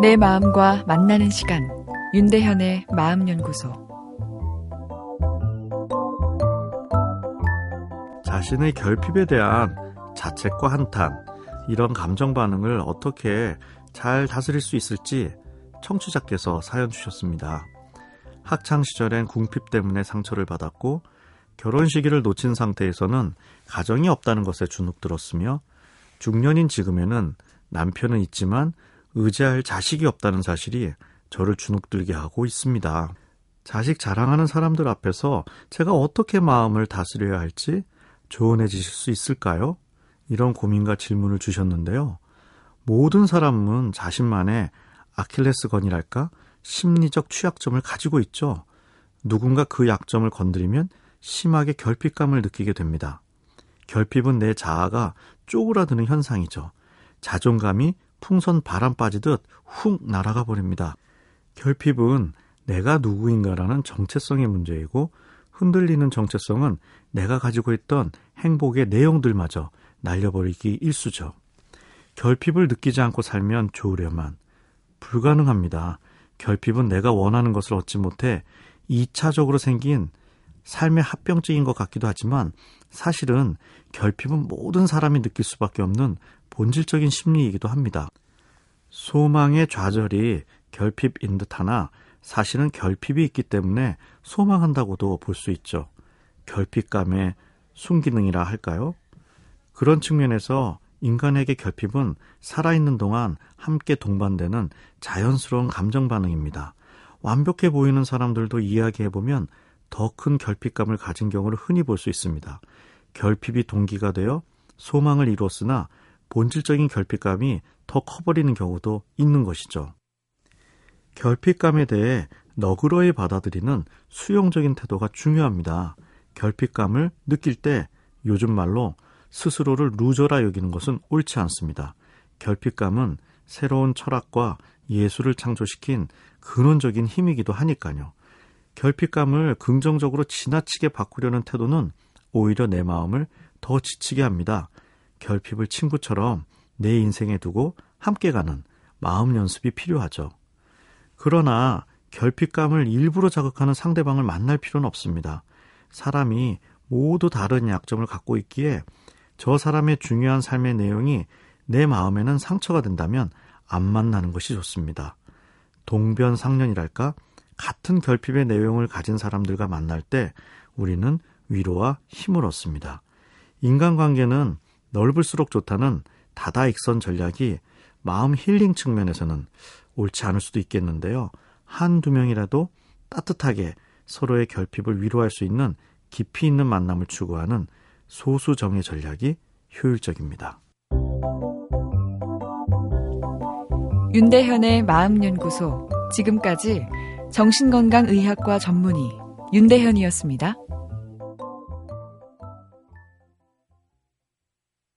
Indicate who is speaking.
Speaker 1: 내 마음과 만나는 시간 윤대현의 마음연구소
Speaker 2: 자신의 결핍에 대한 자책과 한탄 이런 감정 반응을 어떻게 잘 다스릴 수 있을지 청취자께서 사연 주셨습니다. 학창 시절엔 궁핍 때문에 상처를 받았고 결혼 시기를 놓친 상태에서는 가정이 없다는 것에 주눅 들었으며 중년인 지금에는 남편은 있지만 의지할 자식이 없다는 사실이 저를 주눅들게 하고 있습니다. 자식 자랑하는 사람들 앞에서 제가 어떻게 마음을 다스려야 할지 조언해 주실 수 있을까요? 이런 고민과 질문을 주셨는데요. 모든 사람은 자신만의 아킬레스건이랄까 심리적 취약점을 가지고 있죠. 누군가 그 약점을 건드리면 심하게 결핍감을 느끼게 됩니다. 결핍은 내 자아가 쪼그라드는 현상이죠. 자존감이 풍선 바람 빠지듯 훅 날아가 버립니다. 결핍은 내가 누구인가라는 정체성의 문제이고 흔들리는 정체성은 내가 가지고 있던 행복의 내용들마저 날려버리기 일수죠. 결핍을 느끼지 않고 살면 좋으려만 불가능합니다. 결핍은 내가 원하는 것을 얻지 못해 2차적으로 생긴 삶의 합병증인 것 같기도 하지만 사실은 결핍은 모든 사람이 느낄 수밖에 없는 본질적인 심리이기도 합니다. 소망의 좌절이 결핍인 듯하나 사실은 결핍이 있기 때문에 소망한다고도 볼 수 있죠. 결핍감의 순기능이라 할까요? 그런 측면에서 인간에게 결핍은 살아있는 동안 함께 동반되는 자연스러운 감정 반응입니다. 완벽해 보이는 사람들도 이야기해보면 더 큰 결핍감을 가진 경우를 흔히 볼 수 있습니다. 결핍이 동기가 되어 소망을 이루었으나 본질적인 결핍감이 더 커버리는 경우도 있는 것이죠. 결핍감에 대해 너그러이 받아들이는 수용적인 태도가 중요합니다. 결핍감을 느낄 때 요즘 말로 스스로를 루저라 여기는 것은 옳지 않습니다. 결핍감은 새로운 철학과 예술을 창조시킨 근원적인 힘이기도 하니까요. 결핍감을 긍정적으로 지나치게 바꾸려는 태도는 오히려 내 마음을 더 지치게 합니다. 결핍을 친구처럼 내 인생에 두고 함께 가는 마음 연습이 필요하죠. 그러나 결핍감을 일부러 자극하는 상대방을 만날 필요는 없습니다. 사람이 모두 다른 약점을 갖고 있기에 저 사람의 중요한 삶의 내용이 내 마음에는 상처가 된다면 안 만나는 것이 좋습니다. 동변상련이랄까? 같은 결핍의 내용을 가진 사람들과 만날 때 우리는 위로와 힘을 얻습니다. 인간관계는 넓을수록 좋다는 다다익선 전략이 마음 힐링 측면에서는 옳지 않을 수도 있겠는데요. 한두 명이라도 따뜻하게 서로의 결핍을 위로할 수 있는 깊이 있는 만남을 추구하는 소수 정의 전략이 효율적입니다.
Speaker 1: 윤대현의 마음연구소 지금까지 정신건강의학과 전문의 윤대현이었습니다.